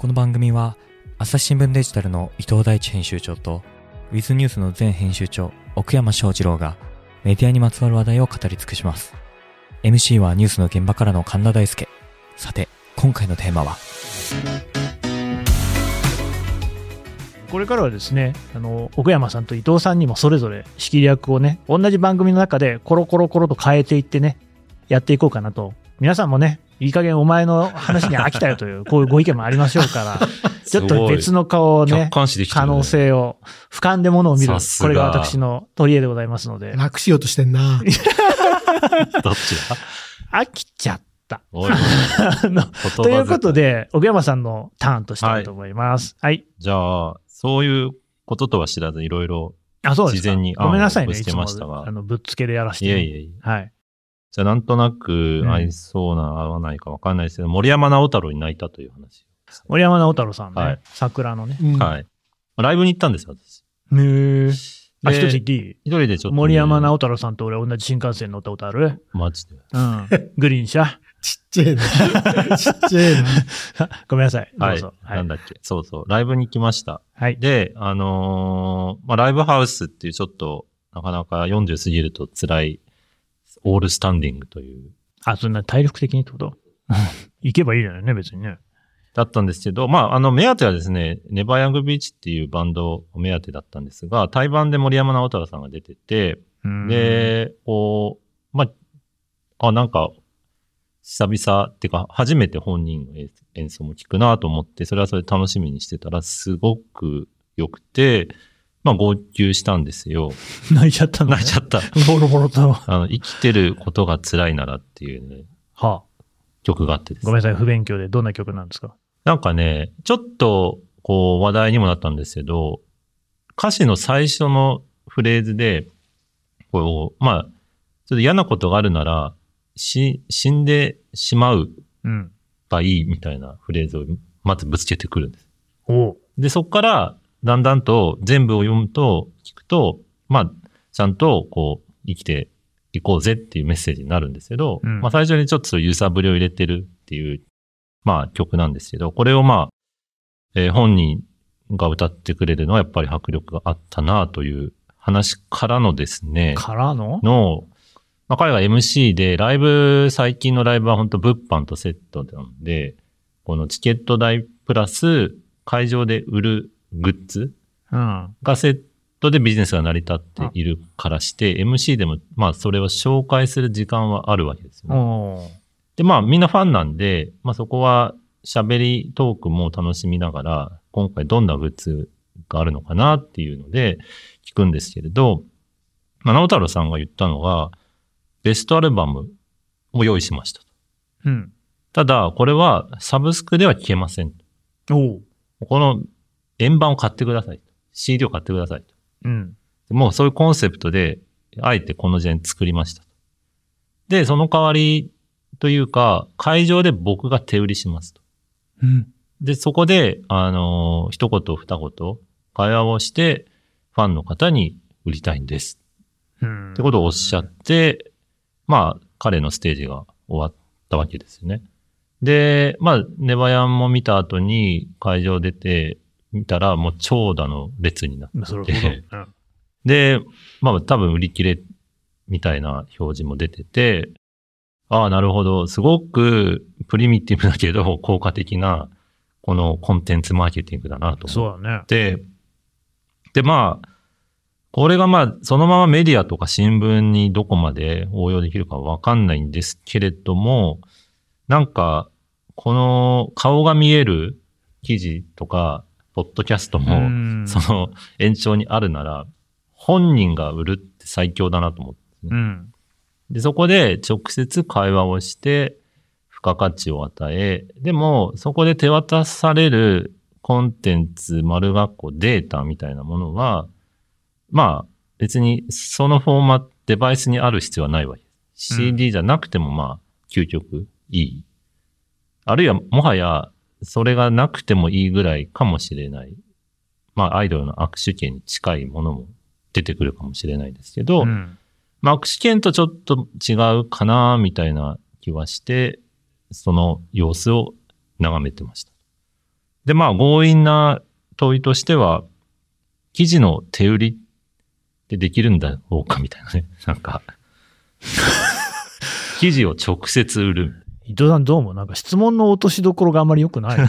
この番組は朝日新聞デジタルの伊藤大地編集長とウィズニュースの前編集長奥山翔二郎がメディアにまつわる話題を語り尽くします。MC はニュースの現場からの神田大輔さて今回のテーマは？これからはですね、あの、奥山さんと伊藤さんにもそれぞれ仕切り役をね、同じ番組の中でコロコロコロと変えていってね、やっていこうかなと。皆さんもね、いい加減お前の話に飽きたよという、こういうご意見もありましょうから、ちょっと別の顔をね可能性を、俯瞰でものを見る。これが私の取り柄でございますので、楽しようとしてんな。どっちだ？飽きちゃった。ということで、奥山さんのターンとしたいと思います。はい。じゃあ、そういうこととは知らずいろいろ、あ、そうですか。事前にごめんなさいね、案をしていつもましたがあのぶっつけでやらせて。いえいえいえ。はい。じゃあなんとなく合いそうな、合わないかわかんないですけど、森山直太朗に泣いたという話森山直太朗さんね、はい桜のね。うんはい。ライブに行ったんですよ、私。へえ。あ、で一つ言っていい一人でちょっとね、森山直太朗さんと俺同じ新幹線乗ったことある？マジで。うん。グリーン車？ちっちゃいな。ちっちゃいな。ごめんなさい。どはい。うぞ。は。ないんだっけ。そうそう。ライブに行きました。はい。で、あのーまあ、ライブハウスっていうちょっと、なかなか40過ぎると辛い、オールスタンディングという、あ、そんな体力的にってこと？行けばいいじゃないね、別にね。だったんですけど、まあ、あの、目当てはですね、ネバーヤングビーチっていうバンドを目当てだったんですが、対バンで森山直太朗さんが出てて、うん、で、こう、まあ、あ、なんか、久々っていうか、初めて本人の演演奏も聞くなと思って、それはそれで楽しみにしてたら、すごく良くて、まあ、号泣したんですよ。泣いちゃったの、ね、泣いちゃった。ボロボロと。はあの、生きてることが辛いならっていうね、あ。曲があってですねごめんなさい、不勉強でどんな曲なんですか？なんかね、ちょっと、こう、話題にもなったんですけど、歌詞の最初のフレーズで、こう、まあ、ちょっと嫌なことがあるなら、し、死んでしまううん。ばいいみたいなフレーズをまずぶつけてくるんです。おう。で、そこから、だんだんと全部を読むと、聞くと、まあ、ちゃんと、こう、生きていこうぜっていうメッセージになるんですけど、うん。まあ、最初にちょっと揺さぶりを入れてるっていう、まあ、曲なんですけど、これをまあ、えー本人が歌ってくれるのはやっぱり迫力があったなという話からのですね、からの？の、まあ、彼が MC で、ライブ、最近のライブは本当物販とセットなんで、このチケット代プラス会場で売るグッズ？うん。がセットでビジネスが成り立っているからして、MC でもまあそれを紹介する時間はあるわけですよ、ね。で、まあみんなファンなんで、まあそこは喋りトークも楽しみながら、今回どんなグッズがあるのかなっていうので聞くんですけれど、まあ、直太朗さんが言ったのが、ベストアルバムを用意しましたと。うん。ただ、これはサブスクでは聞けません。おう。この円盤を買ってくださいと。CD を買ってくださいと。うん。もうそういうコンセプトで、あえてこの時代に作りましたと。で、その代わりというか、会場で僕が手売りしますと。うん。で、そこで、あのー一言二言、会話をして、ファンの方に売りたいんです。うん。ってことをおっしゃって、まあ、彼のステージが終わったわけですよね。で、まあ、ネバヤンも見た後に会場出て、見たらもう長蛇の列になって。うん。で、まあ多分売り切れみたいな表示も出てて、ああ、なるほど。すごくプリミティブだけど効果的な、このコンテンツマーケティングだなと思っそうだね。て、で、まあ、これがまあ、そのままメディアとか新聞にどこまで応用できるかわかんないんですけれども、なんか、この顔が見える記事とか、ポッドキャストも、うんその延長にあるなら、本人が売るって最強だなと思って、うん。で、そこで直接会話をして、付加価値を与え、でも、そこで手渡されるコンテンツ、丸学校、データみたいなものは、まあ、別にそのフォーマット、デバイスにある必要はないわけです。うん CD じゃなくても、まあ、究極いい。あるいは、もはや、それがなくてもいいぐらいかもしれない。まあ、アイドルの握手券に近いものも出てくるかもしれないですけど、うん。まあ、握手券とちょっと違うかな、みたいな気はして、その様子を眺めてました。で、まあ、強引な問いとしては、記事の手売りってできるんだろうかみたいなね。なんか、記事を直接売る。伊藤さんどうもなんか質問の落としどころがあんまり良くない。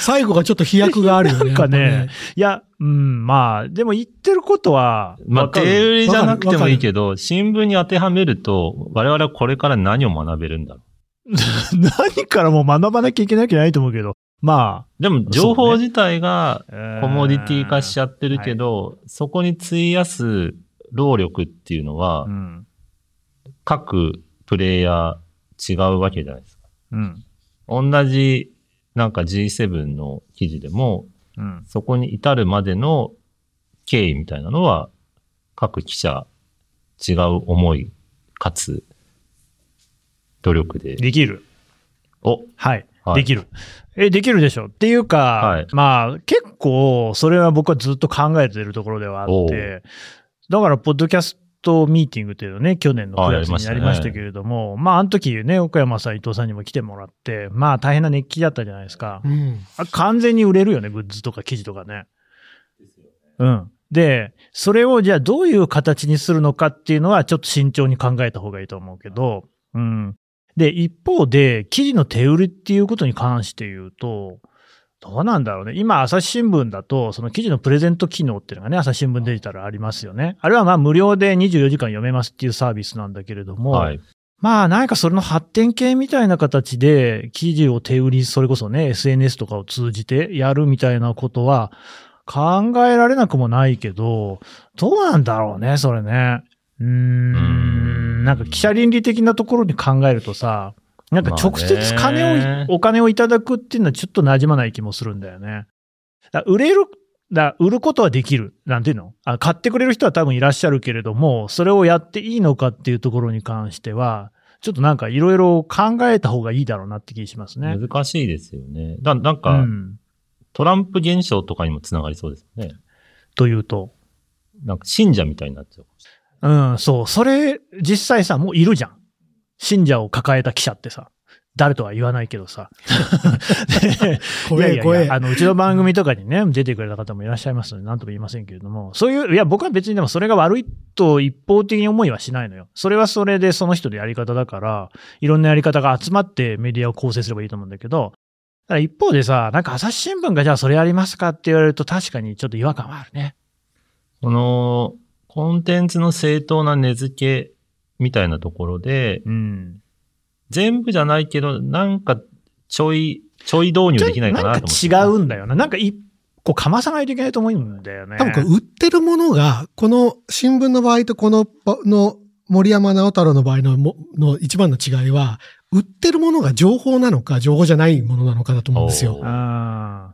最後がちょっと飛躍があるよね。なんかねやっぱいや、うん、まあ、でも言ってることは、まあ、手売りじゃなくてもいいけど、新聞に当てはめると、我々はこれから何を学べるんだろ 何からも学ばなきゃいけなきゃないと思うけど、まう。でも、情報自体があ、コモディティ化しちゃゃってるけど、そこに費やす労力っていうのは、うん。各プレイヤー違うわけじゃないですか。うん。同じ、なんか G7 の記事でも、うん。そこに至るまでの経緯みたいなのは、各記者違う思い、かつ、努力で。できる。お、はい。はいできる。え、できるでしょっていうか、はいまあ、結構、それは僕はずっと考えてるところではあって、だから、ポッドキャストミーティングっていうのね、去年の9月にあやりましたねやりましたけれども、まあ、あの時ね、岡山さん、伊藤さんにも来てもらって、まあ、大変な熱気だったじゃないですか。うん。あ完全に売れるよね、グッズとか記事とかね。うん。で、それをじゃあどういう形にするのかっていうのはちょっと慎重に考えた方がいいと思うけど、うん。で、一方で、記事の手売りっていうことに関して言うと、どうなんだろうね。今、朝日新聞だと、その記事のプレゼント機能っていうのがね、朝日新聞デジタルありますよね。あれはまあ無料で24時間読めますっていうサービスなんだけれども、はい。まあ、何かそれの発展系みたいな形で、記事を手売り、それこそね、SNS とかを通じてやるみたいなことは、考えられなくもないけど、どうなんだろうね、それね。うーん、んなんか記者倫理的なところに考えるとさ、なんか直接金をお金をいただくっていうのはちょっと馴染まない気もするんだよね。だ売れる、だ売ることはできる。なんていうの？あ買ってくれる人は多分いらっしゃるけれども、それをやっていいのかっていうところに関しては、ちょっとなんかいろいろ考えた方がいいだろうなって気しますね。難しいですよね。だなんうか、ん。トランプ現象とかにもつながりそうですよね。というと。なんか信者みたいになっちゃう。うん、そう。それ、実際さ、もういるじゃん。信者を抱えた記者ってさ。誰とは言わないけどさ。怖え、いやいや怖え。あの、うちの番組とかにね、出てくれた方もいらっしゃいますので、なんとも言いませんけれども、そういう、いや、僕は別にでもそれが悪いと一方的に思いはしないのよ。それはそれでその人のやり方だから、いろんなやり方が集まってメディアを構成すればいいと思うんだけど、ただ一方でさ、なんか朝日新聞がじゃあそれやりますかって言われると確かにちょっと違和感はあるね。この、コンテンツの正当な根付けみたいなところで、うん。全部じゃないけど、なんかちょい、ちょい導入できないかなと思って。なんか違うんだよな。なんか一個かまさないといけないと思うんだよね。多分これ売ってるものが、この新聞の場合とこのばの森山直太朗の場合のもの一番の違いは、売ってるものが情報なのか情報じゃないものなのかだと思うんですよ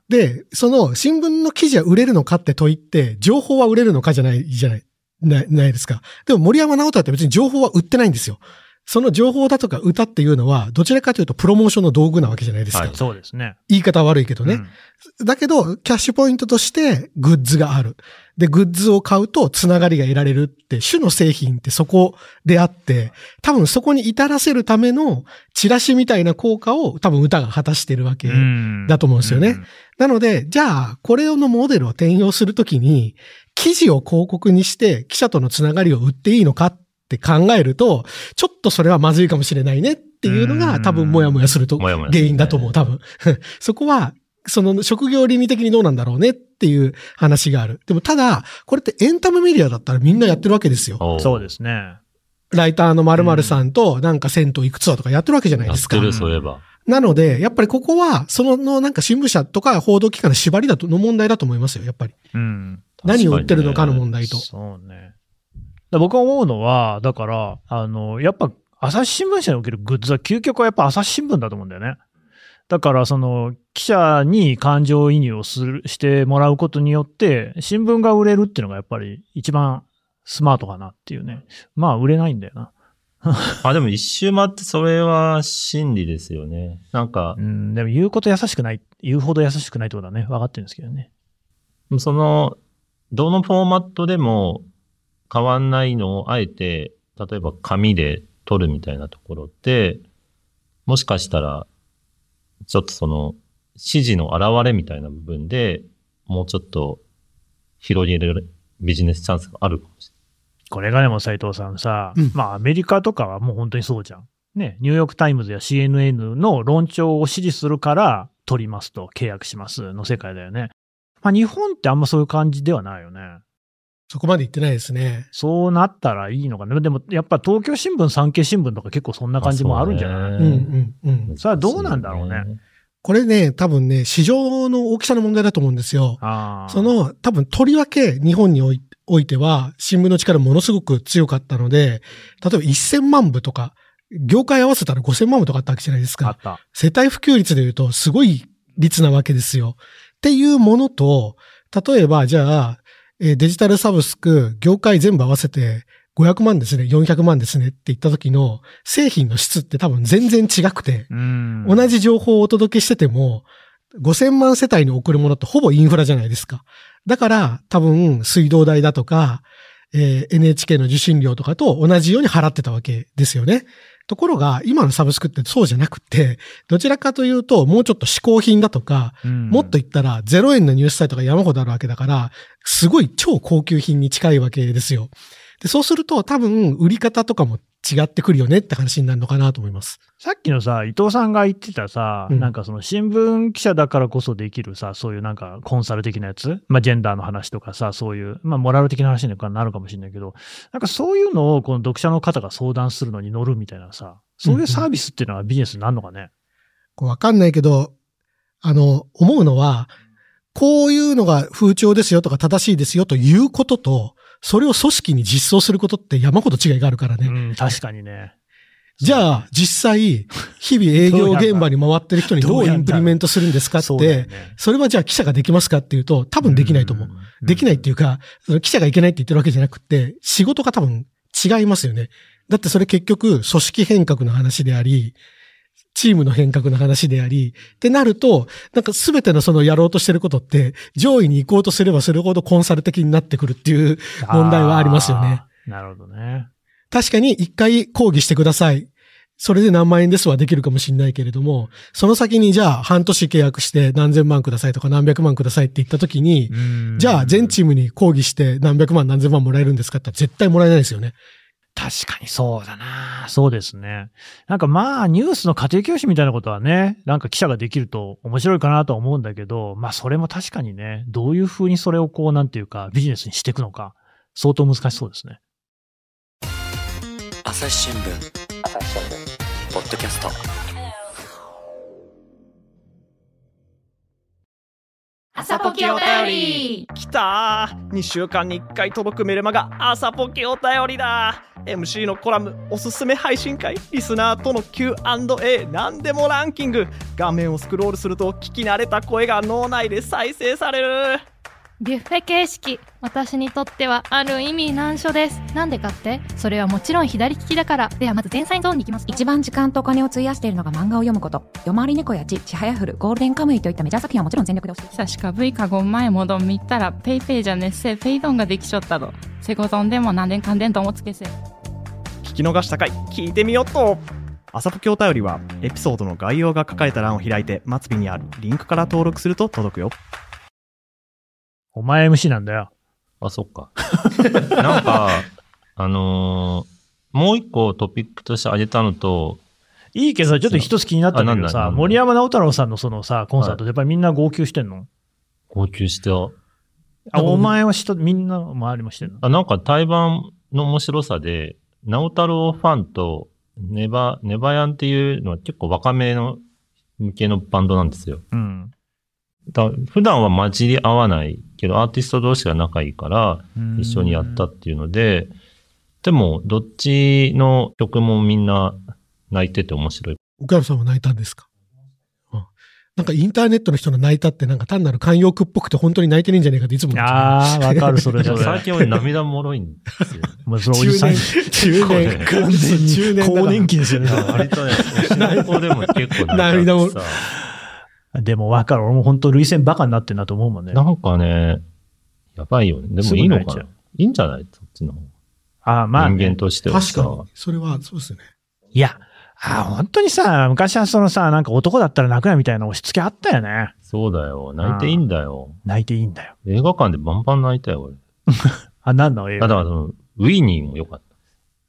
で、その新聞の記事は売れるのかって問いって、情報は売れるのかじゃない、じゃない、ないないですか。でも森山直太朗って別に情報は売ってないんですよ。その情報だとか歌っていうのは、どちらかというとプロモーションの道具なわけじゃないですか。はいあ、そうですね。言い方は悪いけどね。うんだけど、キャッシュポイントとしてグッズがある。で、グッズを買うとつながりが得られるって、種の製品ってそこであって、多分そこに至らせるためのチラシみたいな効果を多分歌が果たしてるわけ。うんだと思うんですよねうんなので、じゃあ、これのモデルを転用するときに、記事を広告にして記者とのつながりを売っていいのかって考えると、ちょっとそれはまずいかもしれないねっていうのがうん多分もやもやすると原因だと思う、多分。そこは、その職業倫理的にどうなんだろうねっていう話がある。でもただ、これってエンタメメディアだったらみんなやってるわけですよ。おそうですね。ライターの〇〇さんとなんか銭湯行くツアーとかやってるわけじゃないですか。やってる、そういえば。なので、やっぱりここは、そののなんか新聞社とか報道機関の縛りだと、の問題だと思いますよ、やっぱり。うん。何を売ってるのかの問題と。そうね。だ僕が思うのは、だから、あの、やっぱ、朝日新聞社におけるグッズは究極はやっぱ朝日新聞だと思うんだよね。だから、その、記者に感情移入をする、してもらうことによって、新聞が売れるっていうのがやっぱり一番スマートかなっていうね。まあ、売れないんだよな。あ、でも一周回ってそれは真理ですよね。なんかう、ん、でも言うこと優しくない、言うほど優しくないってことはね、分かってるんですけどね。その、どのフォーマットでも変わんないのをあえて、例えば紙で撮るみたいなところって、もしかしたらちょっとその、指示の現れみたいな部分で、もうちょっと広げるビジネスチャンスがあるかもしれない。これがでも斉藤さんさ、うんまあアメリカとかはもう本当にそうじゃん。ね、ニューヨークタイムズや CNN の論調を支持するから取りますと契約しますの世界だよね。まあ日本ってあんまそういう感じではないよね。そこまで言ってないですね。そうなったらいいのかな。でもやっぱ東京新聞、産経新聞とか結構そんな感じもあるんじゃない、まあうんうんうん。それはどうなんだろうね。これね、多分ね、市場の大きさの問題だと思うんですよ。その、多分とりわけ日本においおいては、新聞の力ものすごく強かったので、例えば1000万部とか、業界合わせたら5000万部とかあったわけじゃないですか。あった。世帯普及率で言うとすごい率なわけですよ。っていうものと、例えばじゃあ、えーデジタルサブスク、業界全部合わせて500万ですね、400万ですねって言った時の製品の質って多分全然違くて、うん。同じ情報をお届けしてても、5000万世帯に送るものってほぼインフラじゃないですか。だから多分水道代だとか、えー NHK の受信料とかと同じように払ってたわけですよね。ところが、今のサブスクってそうじゃなくて、どちらかというと、もうちょっと嗜好品だとか、うんもっと言ったら0円のニュースサイトが山ほどあるわけだから、すごい超高級品に近いわけですよ。で、そうすると多分売り方とかも違ってくるよねって話になるのかなと思います。さっきのさ、伊藤さんが言ってたさ、うんなんかその新聞記者だからこそできるさ、そういうなんかコンサル的なやつ、まあジェンダーの話とかさ、そういう、まあモラル的な話になるかもしれないけど、なんかそういうのをこの読者の方が相談するのに乗るみたいなさ、そういうサービスっていうのはビジネスになるのかね？こうわかんないけど、あの、思うのは、こういうのが風潮ですよとか正しいですよということと、それを組織に実装することって山ほど違いがあるからね。うん、確かにね。じゃあ、実際、日々営業現場に回ってる人にどうインプリメントするんですかって、ね。それはじゃあ記者ができますかっていうと、多分できないと思う。できないっていうか、その記者がいけないって言ってるわけじゃなくて、仕事が多分違いますよね。だってそれ結局、組織変革の話であり、チームの変革の話であり、ってなると、なんか全てのそのやろうとしてることって、上位に行こうとすればするほどコンサル的になってくるっていう問題はありますよね。なるほどね。確かに一回抗議してください。それで何万円ですはできるかもしれないけれども、その先にじゃあ半年契約して何千万くださいとか何百万くださいって言った時に、うんじゃあ全チームに抗議して何百万何千万もらえるんですかって絶対もらえないですよね。確かにそうだな。そうですね。なんかまあ、ニュースの家庭教師みたいなことはね、なんか記者ができると面白いかなとは思うんだけど、まあそれも確かにね、どういうふうにそれをこう、なんていうか、ビジネスにしていくのか、相当難しそうですね。朝日新聞ポッドキャスト朝ポケお便り。きたー。2週間に1回届くメルマが朝ポケお便りだ。MC のコラムおすすめ配信会。リスナーとの Q&A 何でもランキング。画面をスクロールすると聞き慣れた声が脳内で再生される。ビュッフェ形式私にとってはある意味難所です。なんでかって？それはもちろん左利きだから。ではまず前菜ゾーンに行きます。一番時間とお金を費やしているのが漫画を読むこと「夜回り猫やちちはやふるゴールデンカムイ」といったメジャー作品はもちろん全力で押して久しか V かご前もどんみったらペイペイじゃねっせペイドンができちょったどセコゾンでも何年かんでんともつけせ聞き逃したかい。聞いてみよっと。朝ポケお便りはエピソードの概要が書かれた欄を開いて末尾にあるリンクから登録すると届くよ。お前 MC なんだよ。あ、そっか。なんか、あのーもう一個トピックとして挙げたのと、いいけど、ちょっと一つ気になったんだけどさ、森山直太朗さんのそのさ、コンサートでやっぱりみんな号泣してんの、号泣して、あ、お前は人、みんな周りもしてんの？あなんか対バンの面白さで、直太朗ファンとネバ、ネバヤンっていうのは結構若めの向けのバンドなんですよ。うん。だ普段は混じり合わないけど、アーティスト同士が仲いいから、一緒にやったっていうので、でも、どっちの曲もみんな泣いてて面白い。岡山さんは泣いたんですか、うんなんかインターネットの人の泣いたってなんか単なる慣用句っぽくて本当に泣いてねえんじゃねえかっていつも思っあー、わかる、それ。最近俺涙もろいんですよ。もうそのおじさん、中年完全に中年期ですよね。割とね、推しの子でも結構涙もさ、でもわかる。俺も本当、涙腺バカになってんなと思うもんね。なんかね、やばいよね。でもいいのかな？いいいんじゃない？そっちの方。あーまあね、人間としてはさ。確かに。それはそうですね。いや、あ、本当にさ、昔はそのさ、なんか男だったら泣くなみたいな押し付けあったよね。そうだよ。泣いていいんだよ。泣いていいんだよ。映画館でバンバン泣いたよ、俺。あ、なんの映画？あだからその、ウィニーも良かった。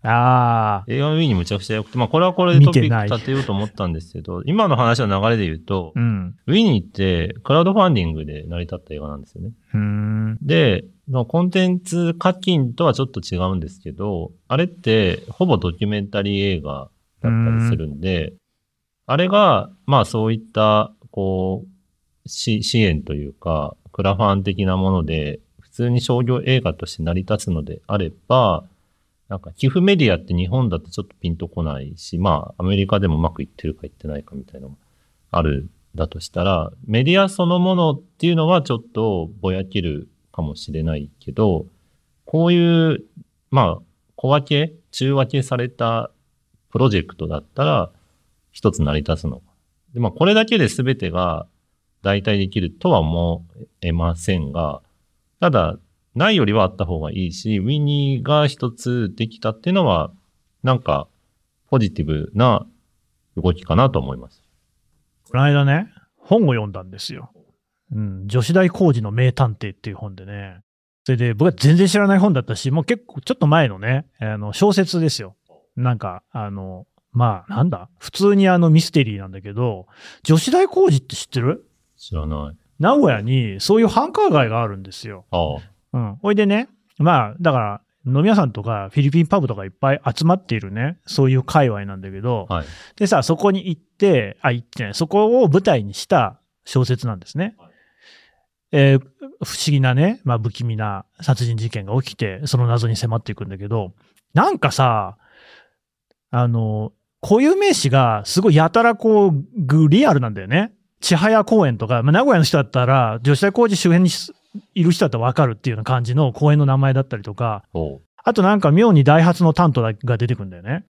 ああ、映画のウィニーむちゃくちゃ良くて、まあこれはこれでトピック立てようと思ったんですけど、今の話の流れで言うと、うん。ウィニーってクラウドファンディングで成り立った映画なんですよね。で、まあコンテンツ課金とはちょっと違うんですけど、あれってほぼドキュメンタリー映画だったりするんで、あれが、まあそういった、こう、し支援というか、クラファン的なもので、普通に商業映画として成り立つのであれば、なんか寄付メディアって日本だとちょっとピンとこないし、まあアメリカでもうまくいってるかいってないかみたいなのがあるだとしたら、メディアそのものっていうのはちょっとぼやけるかもしれないけど、こういう、まあ、小分け、中分けされたプロジェクトだったら、一つ成り立つのか。で、まあ、これだけで全てが代替できるとは思えませんが、ただ、ないよりはあった方がいいし、ウィニーが一つできたっていうのは、なんか、ポジティブな動きかなと思います。この間ね、本を読んだんですよ。うん、女子大工事の名探偵っていう本でね。それで僕は全然知らない本だったし、もう結構ちょっと前のね、あの小説ですよ。なんか、あの、まあ、なんだ？普通にあのミステリーなんだけど、女子大工事って知ってる？知らない。名古屋にそういう繁華街があるんですよ。ああ。うん。ほいでね、まあ、だから、飲み屋さんとかフィリピンパブとかいっぱい集まっているね、そういう界隈なんだけど、はい。でさ、そこに行って、あ、行ってない、そこを舞台にした小説なんですね。えー不思議なね、まあ不気味な殺人事件が起きて、その謎に迫っていくんだけど、なんかさ、あの、固有名詞がすごいやたらこう、グリアルなんだよね。千早公園とか、まあ、名古屋の人だったら、女子大工事周辺にいる人だったらわかるっていうような感じの公園の名前だったりとか、あとなんか妙にダイハツの担当が出てくるんだよね。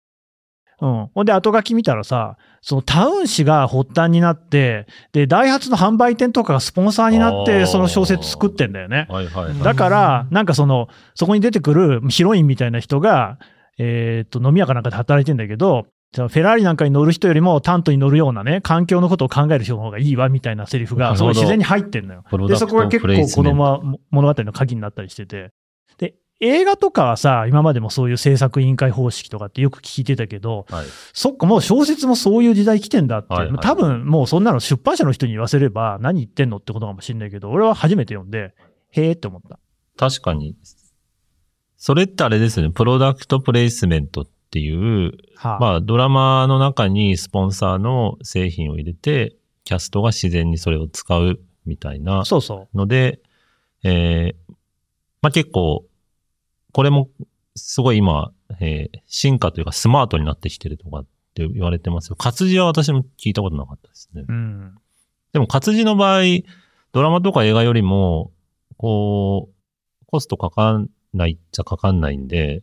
うん。ほんで後書き見たらさ、そのタウン誌が発端になって、で、ダイハツの販売店とかがスポンサーになって、その小説作ってんだよね。はいはいはい。だから、なんかその、そこに出てくるヒロインみたいな人が、えーっと、飲み屋かなんかで働いてんだけど、じゃあフェラーリなんかに乗る人よりもタントに乗るようなね、環境のことを考える人の方がいいわみたいなセリフが、そこに自然に入ってんのよ。で、そこが結構子供はも物語の鍵になったりしてて。で、映画とかはさ、今までもそういう制作委員会方式とかってよく聞いてたけど、はい。そっか、もう小説もそういう時代来てんだって。はいはい多分もうそんなの出版社の人に言わせれば何言ってんのってことかもしれないけど、俺は初めて読んで、へーって思った。確かに。それってあれですよね。プロダクトプレイスメントっていう、はあ、まあドラマの中にスポンサーの製品を入れて、キャストが自然にそれを使うみたいなそうそう。ので、えーまあ結構、これもすごい今、えー進化というかスマートになってきてるとかって言われてますよ。活字は私も聞いたことなかったですね。うん。でも活字の場合、ドラマとか映画よりも、こう、コストかかんないっちゃかかんないんで、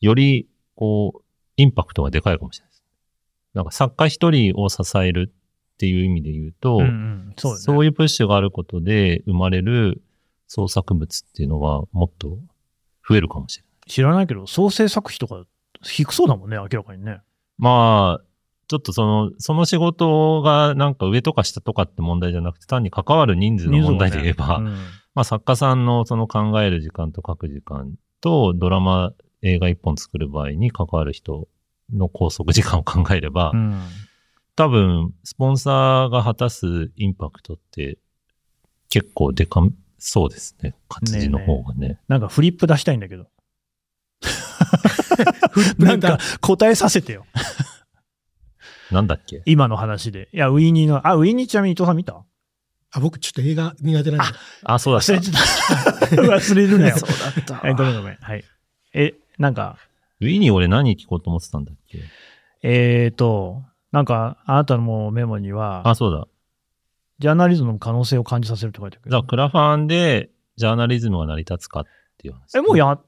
より、こう、インパクトがでかいかもしれないです。なんか作家一人を支えるっていう意味で言うと、うんうん、そうだね。いうプッシュがあることで生まれる創作物っていうのはもっと増えるかもしれない。知らないけど、創生作費とか低そうだもんね、明らかにね。まあ、ちょっとその、その仕事がなんか上とか下とかって問題じゃなくて、単に関わる人数の問題で言えば、人数がねまあ作家さんのその考える時間と書く時間とドラマ、映画一本作る場合に関わる人の拘束時間を考えれば、うんうん多分、スポンサーが果たすインパクトって結構でかそうですね。活字の方がね。なんかフリップ出したいんだけど。なんか答えさせてよ。なんだっけ？今の話で。いや、ウィニーの、あ、ウィニーちなみに伊藤さん見た？あ、僕ちょっと映画苦手なんで。あ、そうだった 忘れてた。忘れるなよ。そうだったはい、ごめんごめん。はい。え、なんか、ウィニー俺何聞こうと思ってたんだっけ？えーと、なんか、あなたのメモには、あ、そうだ。ジャーナリズムの可能性を感じさせるって書いてあるけじゃあ、ど。クラファンでジャーナリズムが成り立つかっていう話。え、もうやっ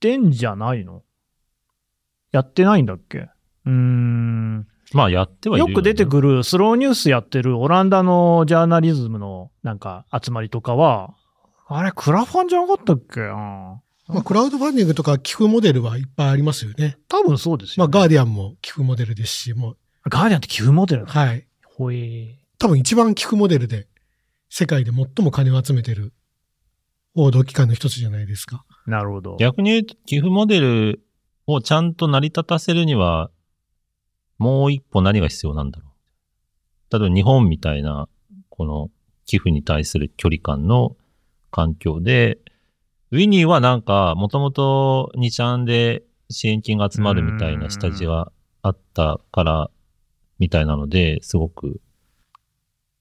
てんじゃないの？やってないんだっけ？うーん。まあ、やってはいるよく出てる。くるスローニュースやってるオランダのジャーナリズムのなんか集まりとかは、あれクラファンじゃなかったっけ？なまあ、クラウドファンディングとか寄付モデルはいっぱいありますよね。多分そうですまあ、よ、ガーディアンも寄付モデルですし、もう、ガーディアンって寄付モデルなの？はい。ほえー。多分一番寄付モデルで、世界で最も金を集めてる報道機関の一つじゃないですか。なるほど。逆に言うと、寄付モデルをちゃんと成り立たせるには、もう一歩何が必要なんだろう？例えば日本みたいな、この寄付に対する距離感の環境で、ウィニーはなんか、もともと2ちゃんで支援金が集まるみたいな下地があったから、みたいなので、すごく、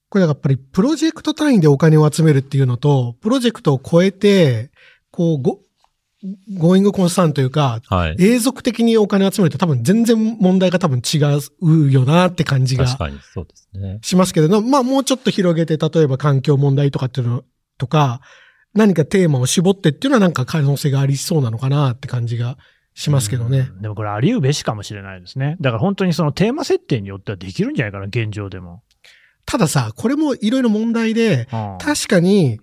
これやっぱりプロジェクト単位でお金を集めるっていうのと、プロジェクトを超えて、こう、ゴ、ゴーイングコンスタントというか、はい。永続的にお金を集めると多分全然問題が多分違うよなって感じが確かにそうですね。しますけれど、まあもうちょっと広げて、例えば環境問題とかっていうのとか、何かテーマを絞ってっていうのはなんか可能性がありそうなのかなって感じがしますけどね。うんでもこれあり得うべしかもしれないですね。だから本当にそのテーマ設定によってはできるんじゃないかな、現状でも。たださ、これもいろいろ問題で、うん確かに、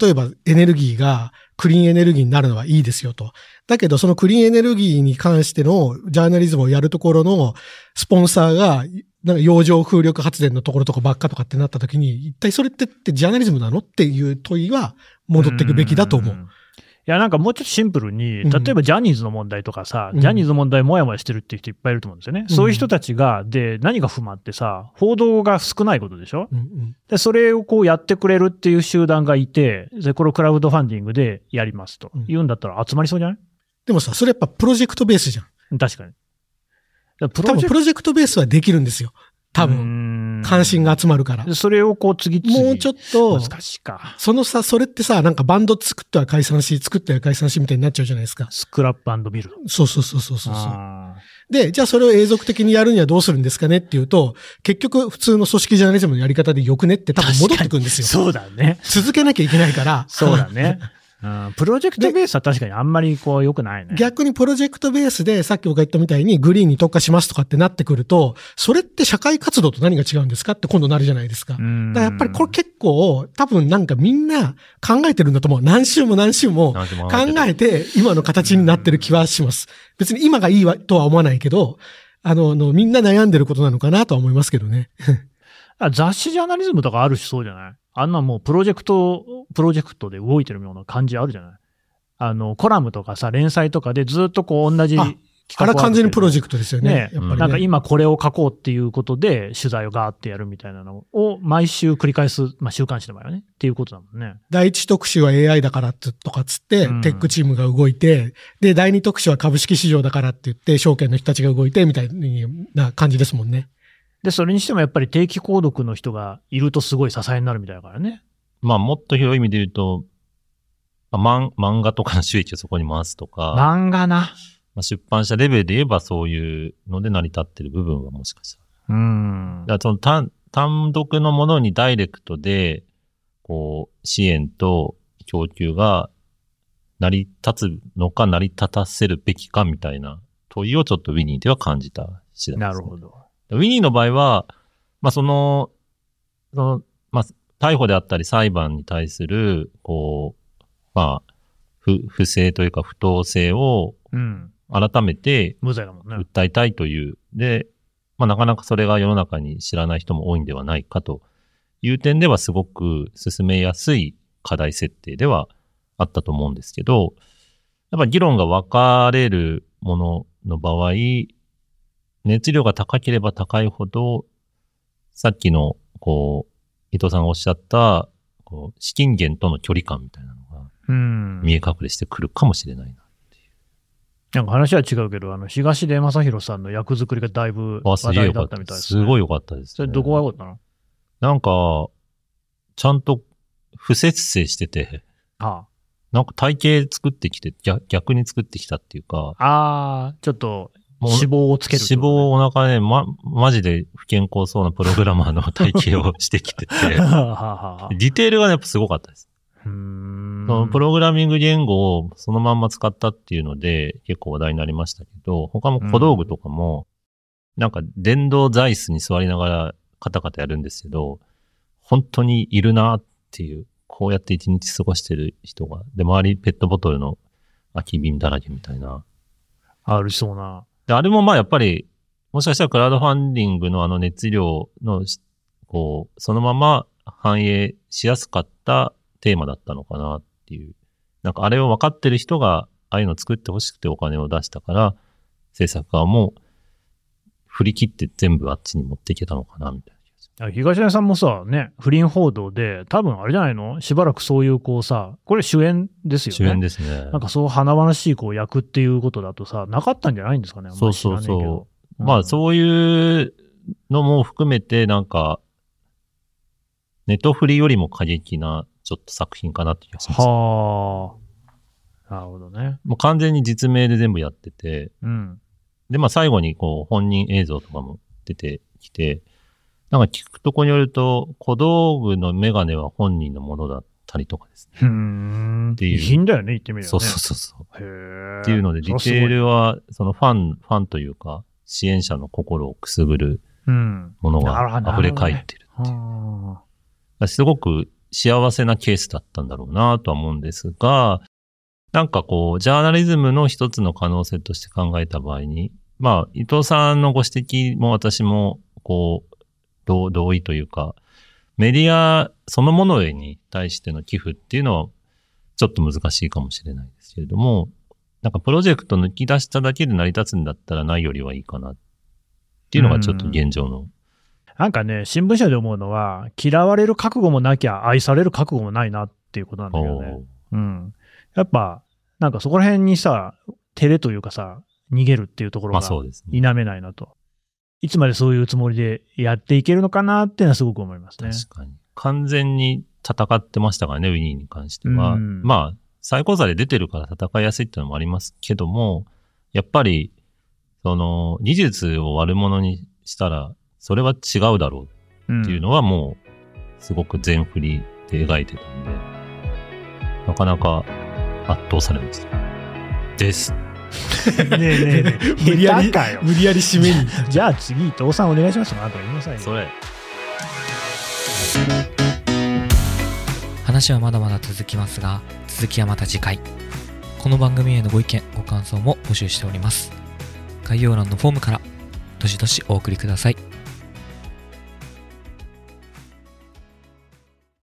例えばエネルギーがクリーンエネルギーになるのはいいですよと。だけどそのクリーンエネルギーに関してのジャーナリズムをやるところのスポンサーが、なんか洋上風力発電のところとかばっかとかってなった時に、一体それってってジャーナリズムなのっていう問いは戻っていくべきだと思う。ん。いや、なんかもうちょっとシンプルに、うん。例えばジャニーズの問題とかさ、うん。ジャニーズの問題もやもやしてるっていう人いっぱいいると思うんですよね。うん。そういう人たちが、で、何が不満ってさ、報道が少ないことでしょ？うん。うんで、それをこうやってくれるっていう集団がいて、で、これをクラウドファンディングでやりますと。うん。言うんだったら集まりそうじゃない？でもさ、それやっぱプロジェクトベースじゃん。確かに。プ多分プロジェクトベースはできるんですよ。多分。分関心が集まるから。でそれをこう次々。もうちょっと、難しいか。そのさ、それってさ、なんかバンド作っては解散し、作っては解散しみたいになっちゃうじゃないですか。スクラップビルド。そうそうそうそうそうそう。あで、じゃあそれを永続的にやるにはどうするんですかねっていうと、結局普通の組織ジャーナリズムのやり方でよくねって多分戻ってくるんですーよ。そうだね。続けなきゃいけないから。そうだね。うんプロジェクトベースは確かにあんまりこう良くないね。逆にプロジェクトベースでさっき僕が言ったみたいにグリーンに特化しますとかってなってくると、それって社会活動と何が違うんですかって今度なるじゃないですか。だうんからやっぱりこれ結構多分なんかみんな考えてるんだと思う。何週も何週も考考えて今の形になってる気はします。別に今がいいわとは思わないけど、あの、あのみんな悩んでることなのかなとは思いますけどね。あ雑誌ジャーナリズムとかあるしそうじゃない？あんなもうプロジェクト、プロジェクトで動いてるような感じあるじゃない？あの、コラムとかさ、連載とかでずっとこう同じあれは完全にプロジェククトですよね。ねやっぱりねなんか今これを書こうっていうことで取材をガーってやるみたいなのを毎週繰り返す、まあ週刊誌でもあるよねっていうことだもんね。第一特集は AI だからってとかっつって、うんテックチームが動いて、で、第二特集は株式市場だからって言って、証券の人たちが動いて、みたいな感じですもんね。で、それにしてもやっぱり定期購読の人がいるとすごい支えになるみたいだからね。まあ、もっと広い意味で言うと、まあ、漫漫画とかの収益をそこに回すとか、漫画な。まあ、出版社レベルで言えばそういうので成り立ってる部分はもしかしたら。うん。だその単単独のものにダイレクトで、こう、支援と供給が成り立つのか成り立たせるべきかみたいな問いをちょっとウィニーでは感じた次第です、ね。なるほど。ウィニーの場合は、まあ、その、その、まあ、逮捕であったり裁判に対する、こう、まあ、不、不正というか不当性をうん。改めて無罪だもんね。訴えたいという。で、まあ、なかなかそれが世の中に知らない人も多いんではないかという点ではすごく進めやすい課題設定ではあったと思うんですけど、やっぱ議論が分かれるものの場合、熱量が高ければ高いほど、さっきの、こう、伊藤さんがおっしゃった、こう、資金源との距離感みたいなのがうん。見え隠れしてくるかもしれないな。なんか話は違うけど、あの、東出正宏さんの役作りがだいぶあ、話すげえよかった題だったみたいです、ね。すごい良かったです、それどこが良かったの？なんか、ちゃんと不節制してて、あなんか体型作ってきて、逆逆に作ってきたっていうか、あ。ああ、ちょっと脂肪をつける脂肪こをお腹ね、ま、マジで不健康そうなプログラマーの体型を してきてて、ディテールがねやっぱすごかったです。そのプログラミング言語をそのまんま使ったっていうので結構話題になりましたけど、他も小道具とかも、なんか電動座椅子に座りながらカタカタやるんですけど、本当にいるなっていう、こうやって一日過ごしてる人が、で、周りペットボトルの空き瓶だらけみたいな。あるしそうな。で、あれもまあやっぱり、もしかしたらクラウドファンディングのあの熱量の、こう、そのまま反映しやすかったテーマだったのかなっていう。なんかあれを分かってる人が、ああいうの作ってほしくてお金を出したから、制作側も振り切って全部あっちに持っていけたのかなみたいな東谷さんもさ、ね、不倫報道で、多分あれじゃないの？しばらくそういうこうさ、これ主演ですよ。ね。主演ですね。なんかそう華々しいこう役っていうことだとさ、なかったんじゃないんですかね？そうそうそうまあそういうのも含めて、なんか、ネットフリよりも過激なちょっと作品かなって気がします。はあ。なるほどね。もう完全に実名で全部やってて、うん。で、まあ最後にこう本人映像とかも出てきて、なんか聞くとこによると、小道具のメガネは本人のものだったりとかですね。うーん。ていう遺品だよね、言ってみれば、ね。そうそうそうそう。へえ。っていうので、ディテールは、そのファン、ファンというか、支援者の心をくすぐるうん。ものが溢れ返ってるっていう。はすごく幸せなケースだったんだろうなとは思うんですが、なんかこう、ジャーナリズムの一つの可能性として考えた場合に、まあ、伊藤さんのご指摘も私も、こう、同同意というか、メディアそのものに対しての寄付っていうのは、ちょっと難しいかもしれないですけれども、なんかプロジェクト抜き出しただけで成り立つんだったらないよりはいいかなっていうのがちょっと現状の。なんかね、新聞社で思うのは、嫌われる覚悟もなきゃ愛される覚悟もないなっていうことなんだけどね。うん。やっぱ、なんかそこら辺にさ、照れというかさ、逃げるっていうところまあが。否めないなと。いつまでそういうつもりでやっていけるのかなっていうのはすごく思いますね。確かに。完全に戦ってましたからね、ウィニーに関しては。うんまあ、最高座で出てるから戦いやすいっていうのもありますけども、やっぱり、その、技術を悪者にしたら、それは違うだろうっていうのはもう、すごく全振りで描いてたんで、なかなか圧倒されました。です。ねえねえねえ、無理やり。無理やり締めに。じゃあ次、伊藤さんお願いしますよ。なんか言いなさいよ。それ。話はまだまだ続きますが、続きはまた次回。この番組へのご意見、ご感想も募集しております。概要欄のフォームから、どしどしお送りください。